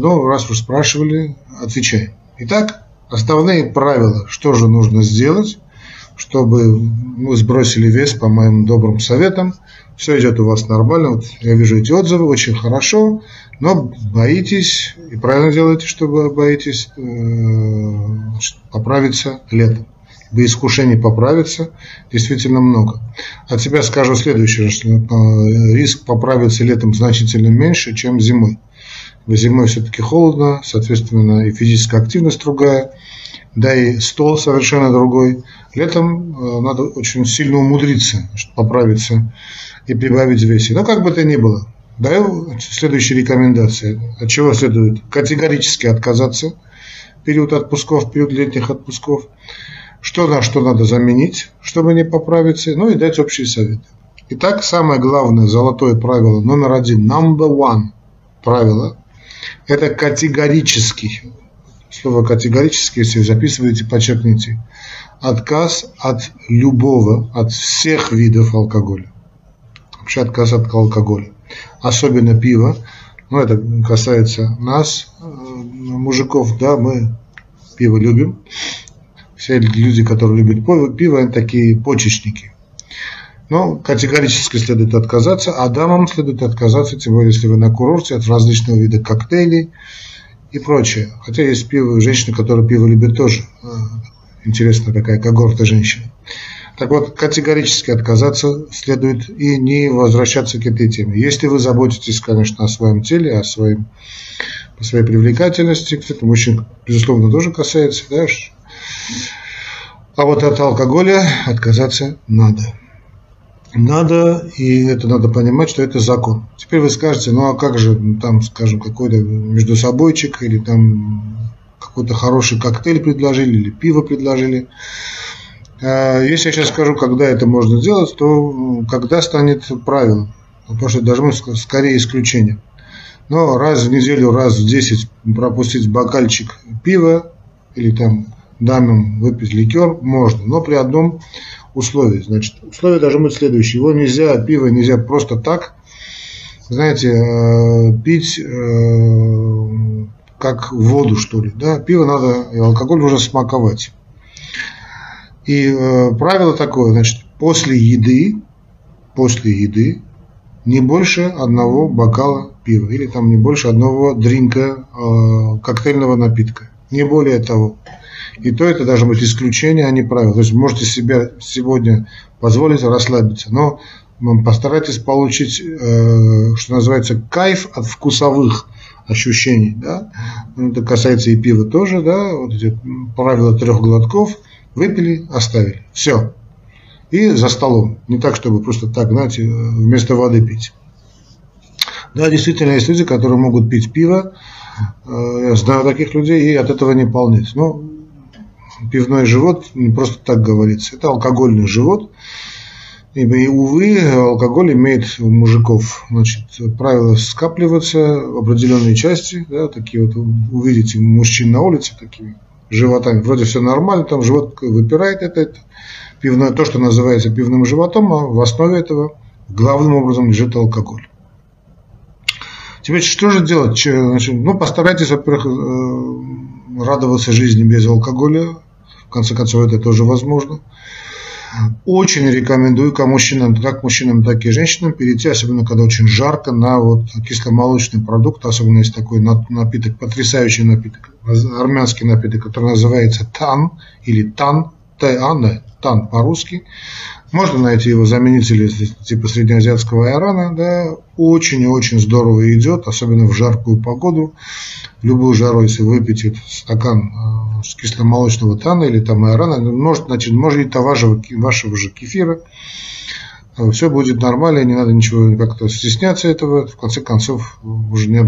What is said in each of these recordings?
Ну, раз уж спрашивали, отвечай. Итак, основные правила, что же нужно сделать, чтобы мы сбросили вес по моим добрым советам. Все идет у вас нормально. Вот я вижу эти отзывы, очень хорошо, но боитесь, и правильно делаете, чтобы боитесь э, поправиться летом. Ибо искушений поправиться действительно много. От себя скажу следующее, что э, риск поправиться летом значительно меньше, чем зимой. Зимой все-таки холодно, соответственно, и физическая активность другая, да и стол совершенно другой. Летом э, надо очень сильно умудриться, чтобы поправиться и прибавить весе. Но как бы то ни было, даю следующие рекомендации. От чего следует категорически отказаться период отпусков, период летних отпусков. Что на что надо заменить, чтобы не поправиться, ну и дать общие советы. Итак, самое главное, золотое правило, номер один, number one правило – это категорический, слово категорически, если записываете, подчеркните, отказ от любого, от всех видов алкоголя. Вообще отказ от алкоголя. Особенно пива. Ну, это касается нас, э, мужиков, да, мы пиво любим. Все люди, которые любят пиво, они такие почечники. Но категорически следует отказаться, а дамам следует отказаться, тем более, если вы на курорте, от различного вида коктейлей и прочее. Хотя есть пиво, женщины, которые пиво любят тоже. А, интересная такая когорта женщин. Так вот, категорически отказаться следует и не возвращаться к этой теме. Если вы заботитесь, конечно, о своем теле, о, своем, о своей привлекательности, кстати, мужчин, безусловно, тоже касается, да, а вот от алкоголя отказаться надо надо, и это надо понимать, что это закон. Теперь вы скажете, ну а как же там, скажем, какой-то между собойчик или там какой-то хороший коктейль предложили или пиво предложили. А, если я сейчас скажу, когда это можно сделать, то когда станет правилом, потому что должно быть скорее исключение. Но раз в неделю, раз в 10 пропустить бокальчик пива или там дамам выпить ликер можно, но при одном условий. Значит, условия должны быть следующие. Его нельзя, пиво нельзя просто так, знаете, э, пить э, как воду, что ли. Да? Пиво надо, и алкоголь нужно смаковать. И э, правило такое, значит, после еды, после еды не больше одного бокала пива или там не больше одного дринка коктейльного напитка. Не более того. И то это должно быть исключение, а не правило. То есть можете себе сегодня позволить расслабиться, но постарайтесь получить, э, что называется, кайф от вкусовых ощущений. Да? Ну, это касается и пива тоже. Да? Вот эти правила трех глотков. Выпили, оставили. Все. И за столом. Не так, чтобы просто так, знаете, вместо воды пить. Да, действительно, есть люди, которые могут пить пиво. Э, я знаю таких людей, и от этого не полнеть. Но пивной живот не просто так говорится. Это алкогольный живот. И, увы, алкоголь имеет у мужиков значит, правило скапливаться в определенные части. Да, такие вот увидите мужчин на улице такими животами. Вроде все нормально, там живот выпирает. Это, это пивное, то, что называется пивным животом, а в основе этого главным образом лежит алкоголь. Теперь что же делать? Значит, ну, постарайтесь, во-первых, э, радоваться жизни без алкоголя, в конце концов, это тоже возможно. Очень рекомендую как мужчинам, как мужчинам, так и женщинам перейти, особенно когда очень жарко, на вот кисломолочный продукт, особенно есть такой напиток, потрясающий напиток, армянский напиток, который называется тан или тан, тан, тан по-русски. Можно найти его заменители типа среднеазиатского айрана, да, очень и очень здорово идет, особенно в жаркую погоду. Любую жару, если выпить стакан э, кисломолочного тана или там айрана, может, значит, может и вашего, вашего же кефира, э, все будет нормально, не надо ничего как-то стесняться этого, в конце концов уже не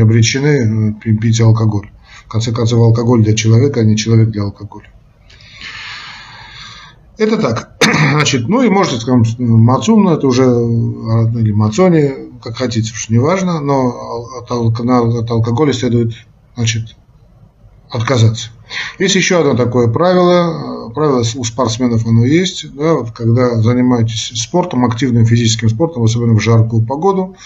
обречены э, пить алкоголь. В конце концов, алкоголь для человека, а не человек для алкоголя. Это так. Значит, ну и можете, скажем, Мацумна, это уже, или Мацони, как хотите, уж не важно, но от, от алкоголя следует, значит, отказаться. Есть еще одно такое правило, правило у спортсменов оно есть, да, вот когда занимаетесь спортом, активным физическим спортом, особенно в жаркую погоду,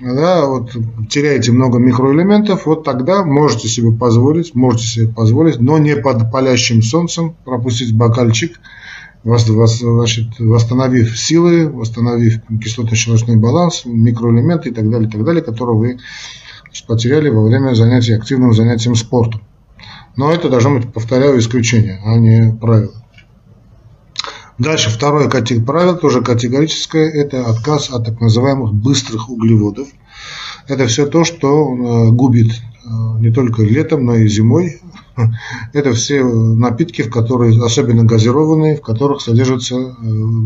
да, вот теряете много микроэлементов, вот тогда можете себе позволить, можете себе позволить, но не под палящим солнцем пропустить бокальчик, значит, восстановив силы, восстановив кислотно-щелочной баланс, микроэлементы и так далее, и так далее, которые вы потеряли во время занятий, активным занятием спортом. Но это должно быть, повторяю, исключение, а не правило. Дальше второе правило, тоже категорическое, это отказ от так называемых быстрых углеводов. Это все то, что э, губит э, не только летом, но и зимой. Это все напитки, в которые, особенно газированные, в которых содержится э,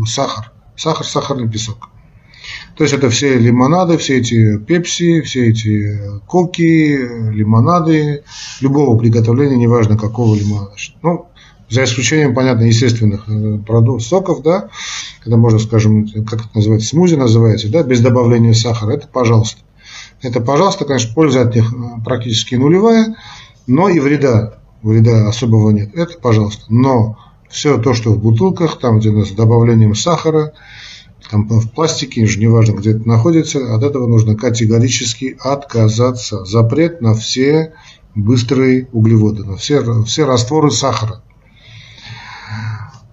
сахар. Сахар, сахарный песок. То есть это все лимонады, все эти пепси, все эти коки, лимонады, любого приготовления, неважно какого лимонада. Ну, за исключением, понятно, естественных продуктов, соков, да, когда можно, скажем, как это называется, смузи называется, да, без добавления сахара, это пожалуйста. Это, пожалуйста, конечно, польза от них э, практически нулевая, но и вреда, вреда особого нет. Это, пожалуйста. Но все то, что в бутылках, там, где с добавлением сахара, там в пластике, неважно, где это находится, от этого нужно категорически отказаться. Запрет на все быстрые углеводы, на все, все растворы сахара.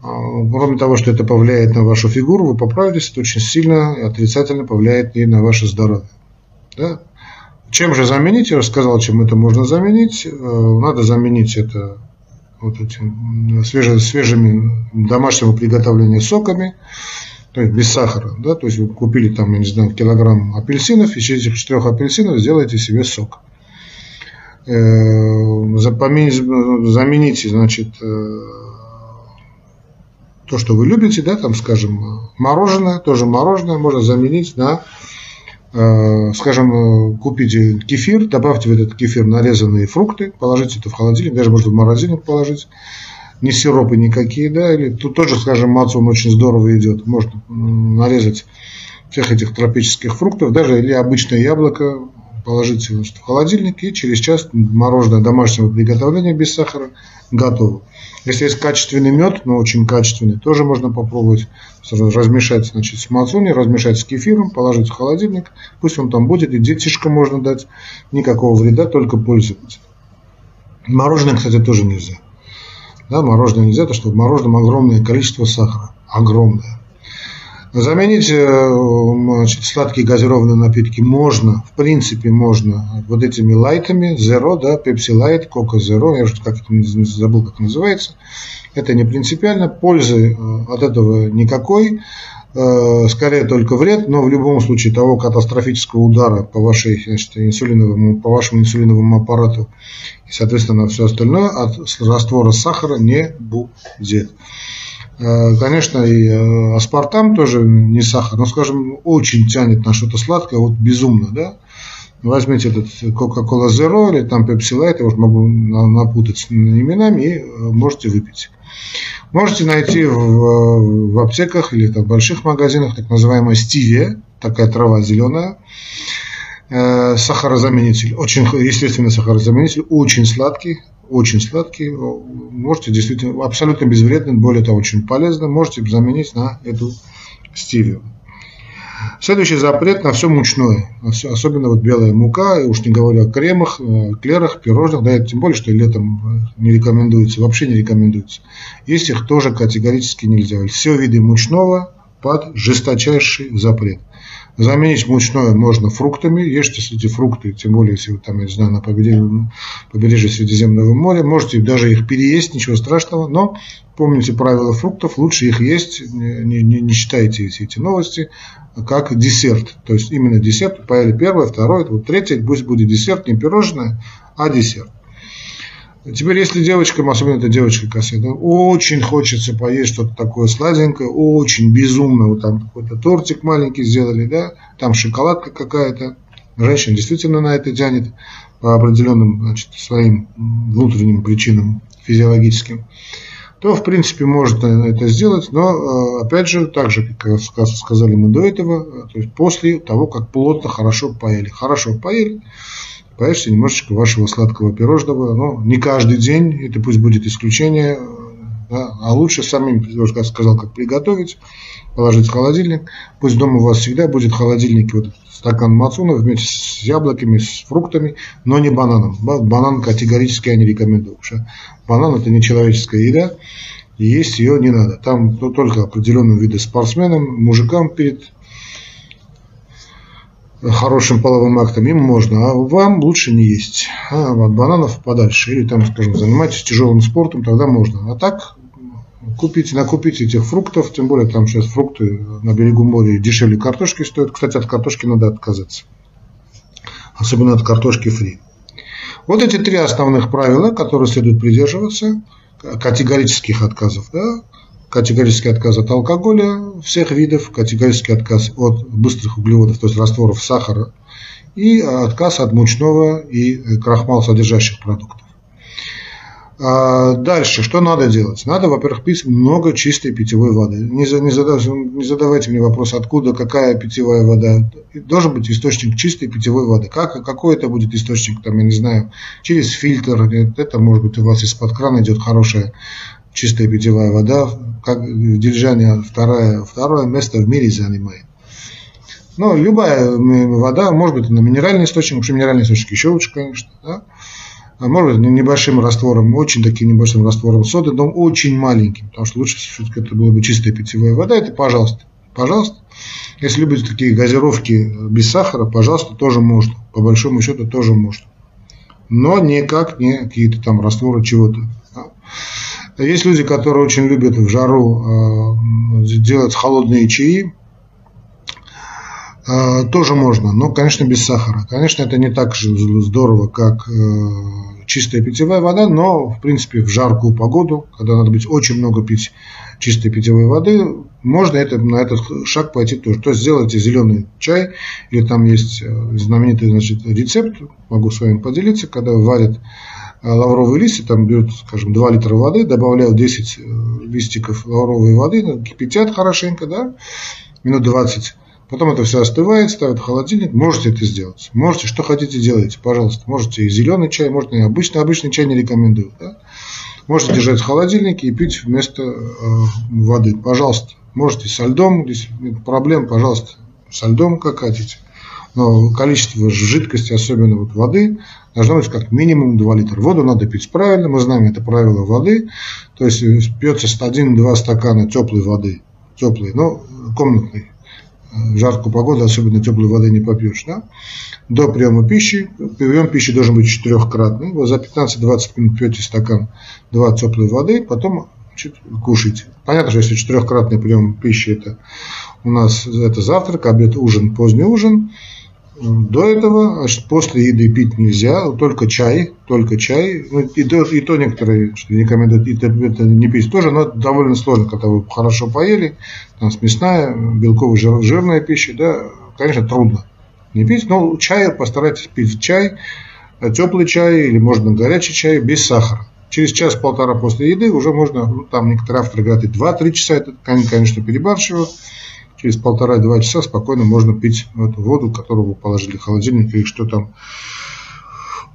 А, кроме того, что это повлияет на вашу фигуру, вы поправитесь, это очень сильно и отрицательно повлияет и на ваше здоровье. Да? Чем же заменить? Я рассказал, чем это можно заменить. Э, надо заменить это вот этим свеже, свежими домашнего приготовления соками, то есть без сахара. Да? То есть вы купили там, я не знаю, килограмм апельсинов, из этих четырех апельсинов сделаете себе сок. Э, замените, значит, э, то, что вы любите, да, там, скажем, мороженое, тоже мороженое можно заменить на, скажем, купите кефир, добавьте в этот кефир нарезанные фрукты, положите это в холодильник, даже можно в морозильник положить, не сиропы никакие, да, или тут тоже, скажем, мацун очень здорово идет, можно нарезать всех этих тропических фруктов, даже или обычное яблоко положите в холодильник и через час мороженое домашнего приготовления без сахара готово. Если есть качественный мед, но очень качественный, тоже можно попробовать размешать значит, с мацуни, размешать с кефиром, положить в холодильник. Пусть он там будет, и детишкам можно дать. Никакого вреда, только пользоваться. Мороженое, кстати, тоже нельзя. Да, мороженое нельзя, потому что в мороженом огромное количество сахара. Огромное. Заменить э, значит, сладкие газированные напитки можно, в принципе, можно вот этими лайтами, Zero, да, Pepsi Light, Coca Zero, я уже как забыл, как называется. Это не принципиально, пользы э, от этого никакой, э, скорее только вред, но в любом случае того катастрофического удара по, вашей, значит, инсулиновому, по вашему инсулиновому аппарату и, соответственно, все остальное от раствора сахара не будет. Э, конечно, и э, аспартам тоже не сахар, но, скажем, очень тянет на что-то сладкое, вот безумно, да. Возьмите этот Coca-Cola Zero или там Pepsi Light, я уже могу напутать именами, и э, можете выпить. Можете найти в, в аптеках или там, в больших магазинах так называемая стивия, такая трава зеленая, э, сахарозаменитель, очень, естественно, сахарозаменитель, очень сладкий, очень сладкий, можете действительно, абсолютно безвредный, более того, очень полезный, можете заменить на эту стивию. Следующий запрет на все мучное, особенно вот белая мука, и уж не говоря о кремах, э, клерах, пирожных, да, тем более, что летом не рекомендуется, вообще не рекомендуется. Есть их тоже категорически нельзя. Все виды мучного под жесточайший запрет. Заменить мучное можно фруктами. Ешьте эти фрукты, тем более, если вы там, я не знаю, на побережье, побережье Средиземного моря. Можете даже их переесть, ничего страшного. Но помните правила фруктов, лучше их есть, не, не, не считайте все эти новости, как десерт. То есть именно десерт, поели первое, второе, вот третье, пусть будет десерт, не пирожное, а десерт. Теперь, если девочкам, особенно это девочка косая, очень хочется поесть что-то такое сладенькое, очень безумно, вот там какой-то тортик маленький сделали, да, там шоколадка какая-то, женщина действительно на это тянет по определенным значит, своим внутренним причинам физиологическим, то, в принципе, может это сделать, но, э, опять же, так же, как сказали мы до этого, э, то есть после того, как плотно, хорошо поели. Хорошо поели, поешьте немножечко вашего сладкого пирожного, но не каждый день, это пусть будет исключение, да, а лучше самим, я сказал, как приготовить, положить в холодильник. Пусть дома у вас всегда будет холодильник вот стакан мацуна вместе с яблоками, с фруктами, но не бананом. Банан категорически я не рекомендую. Что банан это не человеческая еда, и есть ее не надо. Там только определенные виды спортсменам, мужикам перед хорошим половым актом им можно, а вам лучше не есть. А от бананов подальше. Или там, скажем, занимайтесь тяжелым спортом, тогда можно. А так купите, накупите этих фруктов, тем более там сейчас фрукты на берегу моря дешевле картошки стоят. Кстати, от картошки надо отказаться. Особенно от картошки фри. Вот эти три основных правила, которые следует придерживаться, категорических отказов. Да? Категорический отказ от алкоголя всех видов, категорический отказ от быстрых углеводов, то есть растворов сахара, и отказ от мучного и крахмал содержащих продуктов. А дальше, что надо делать? Надо, во-первых, пить много чистой питьевой воды. Не, задавайте, не задавайте мне вопрос, откуда, какая питьевая вода. Должен быть источник чистой питьевой воды. Как, какой это будет источник, там, я не знаю, через фильтр. Это, может быть, у вас из-под крана идет хорошая чистая питьевая вода, как Дильжане второе, второе место в мире занимает. Но любая вода, может быть, на минеральный источник, что минеральный источник еще лучше, конечно, да? а может быть, небольшим раствором, очень таким небольшим раствором соды, но очень маленьким, потому что лучше все-таки это была бы чистая питьевая вода, это пожалуйста, пожалуйста. Если любите такие газировки без сахара, пожалуйста, тоже можно, по большому счету тоже можно. Но никак не какие-то там растворы чего-то. Есть люди, которые очень любят в жару э, делать холодные чаи. Э, тоже можно, но, конечно, без сахара. Конечно, это не так же здорово, как э, чистая питьевая вода, но, в принципе, в жаркую погоду, когда надо быть очень много пить чистой питьевой воды, можно это, на этот шаг пойти тоже. То есть сделайте зеленый чай, или там есть знаменитый значит, рецепт, могу с вами поделиться, когда варят Лавровые листья, там берут, скажем, 2 литра воды, добавляют 10 э, листиков лавровой воды, ну, кипятят хорошенько, да, минут 20. Потом это все остывает, ставят в холодильник. Можете это сделать. Можете, что хотите делайте, пожалуйста. Можете и зеленый чай, можно и обычный. Обычный чай не рекомендую. Да? Можете держать в холодильнике и пить вместо э, воды. Пожалуйста. Можете со льдом, здесь нет проблем, пожалуйста, со льдом как хотите. Но количество жидкости, особенно вот воды, должно быть как минимум 2 литра. Воду надо пить правильно, мы знаем это правило воды. То есть э, пьется 1-2 стакана теплой воды, теплой, но комнатной. В жаркую погоду особенно теплой воды не попьешь. Да? До приема пищи. Прием пищи должен быть четырехкратный. Вот за 15-20 минут пьете стакан 2 теплой воды, потом кушайте. Понятно, что если четырехкратный прием пищи, это у нас это завтрак, обед, ужин, поздний ужин. До этого, значит, после еды пить нельзя, только чай, только чай. Ну, и, то, и то некоторые что рекомендуют это, это не пить тоже, но довольно сложно, когда вы хорошо поели, там мясная, белковая, жир, жирная пища, да, конечно, трудно не пить, но чай постарайтесь пить чай, теплый чай или можно горячий чай без сахара. Через час-полтора после еды уже можно, ну, там некоторые авторы говорят, и 2-3 часа, это, конечно, перебарщивают через полтора-два часа спокойно можно пить эту воду, которую вы положили в холодильник или что там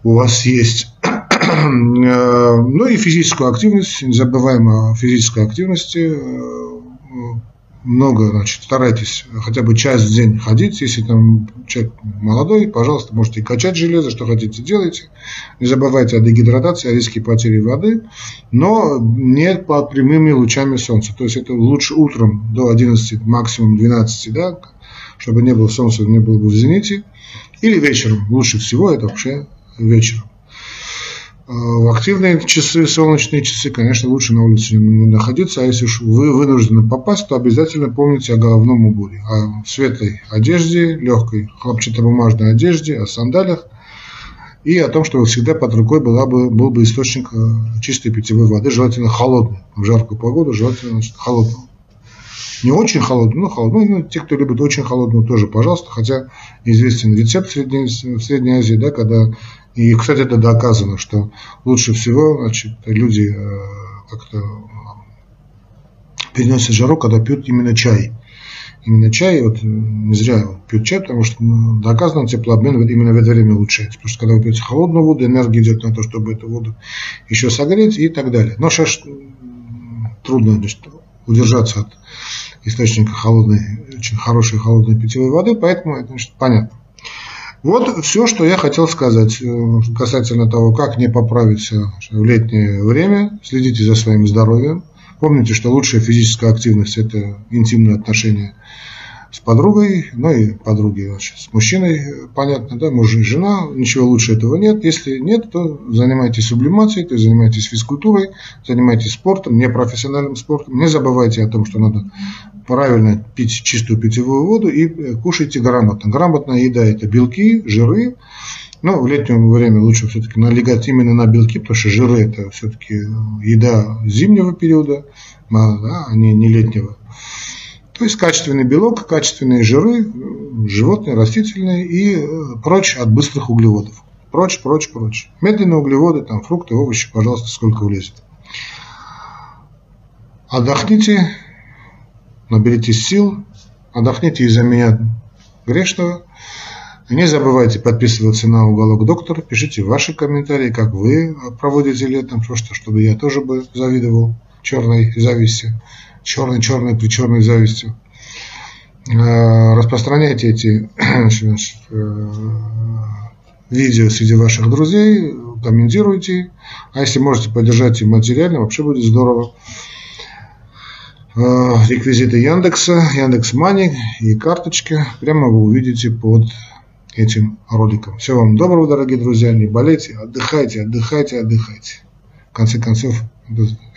у вас есть. Ну и физическую активность, не забываем о физической активности много, значит, старайтесь хотя бы час в день ходить. Если там человек молодой, пожалуйста, можете качать железо, что хотите, делайте. Не забывайте о дегидратации, о риске потери воды, но не под прямыми лучами солнца. То есть это лучше утром до 11, максимум 12, да, чтобы не было солнца, не было бы в зените. Или вечером. Лучше всего это вообще вечером. В активные часы, солнечные часы, конечно, лучше на улице не находиться, а если уж вы вынуждены попасть, то обязательно помните о головном уборе, о светлой одежде, легкой хлопчатобумажной одежде, о сандалиях и о том, что всегда под рукой была бы, был бы источник э, чистой питьевой воды, желательно холодной, в жаркую погоду желательно значит, холодного. Не очень холодную, но холодную. Ну, те, кто любит очень холодную, тоже, пожалуйста. Хотя известен рецепт в Средней, в Средней Азии, да, когда и, кстати, это доказано, что лучше всего значит, люди э, как-то переносят жару, когда пьют именно чай. Именно чай, вот не зря пьют чай, потому что ну, доказано теплообмен именно в это время улучшается. Потому что когда вы пьете холодную воду, энергия идет на то, чтобы эту воду еще согреть и так далее. Но сейчас трудно значит, удержаться от источника холодной, очень хорошей холодной питьевой воды, поэтому это значит, понятно. Вот все, что я хотел сказать э, касательно того, как не поправиться в летнее время. Следите за своим здоровьем. Помните, что лучшая физическая активность – это интимные отношения с подругой, ну и подруги значит, с мужчиной, понятно, да, муж и жена, ничего лучше этого нет. Если нет, то занимайтесь сублимацией, то занимайтесь физкультурой, занимайтесь спортом, непрофессиональным спортом. Не забывайте о том, что надо правильно пить чистую питьевую воду и э, кушайте грамотно. Грамотная еда – это белки, жиры, но в летнее время лучше все-таки налегать именно на белки, потому что жиры – это все-таки еда зимнего периода, да, а не, не летнего. То есть качественный белок, качественные жиры, животные, растительные и э, прочь от быстрых углеводов. Прочь, прочь, прочь. Медленные углеводы, там фрукты, овощи, пожалуйста, сколько влезет. Отдохните, наберитесь сил, отдохните из-за меня грешного. Не забывайте подписываться на уголок доктора, пишите ваши комментарии, как вы проводите летом, просто чтобы я тоже бы завидовал черной зависти черной-черной при черной завистью. Э, распространяйте эти э, видео среди ваших друзей, комментируйте. А если можете поддержать и материально, вообще будет здорово. Э, реквизиты Яндекса, Яндекс Мани и карточки прямо вы увидите под этим роликом. Всего вам доброго, дорогие друзья. Не болейте, отдыхайте, отдыхайте, отдыхайте. В конце концов,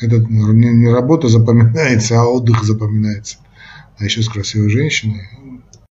это не работа запоминается, а отдых запоминается. А еще с красивой женщиной.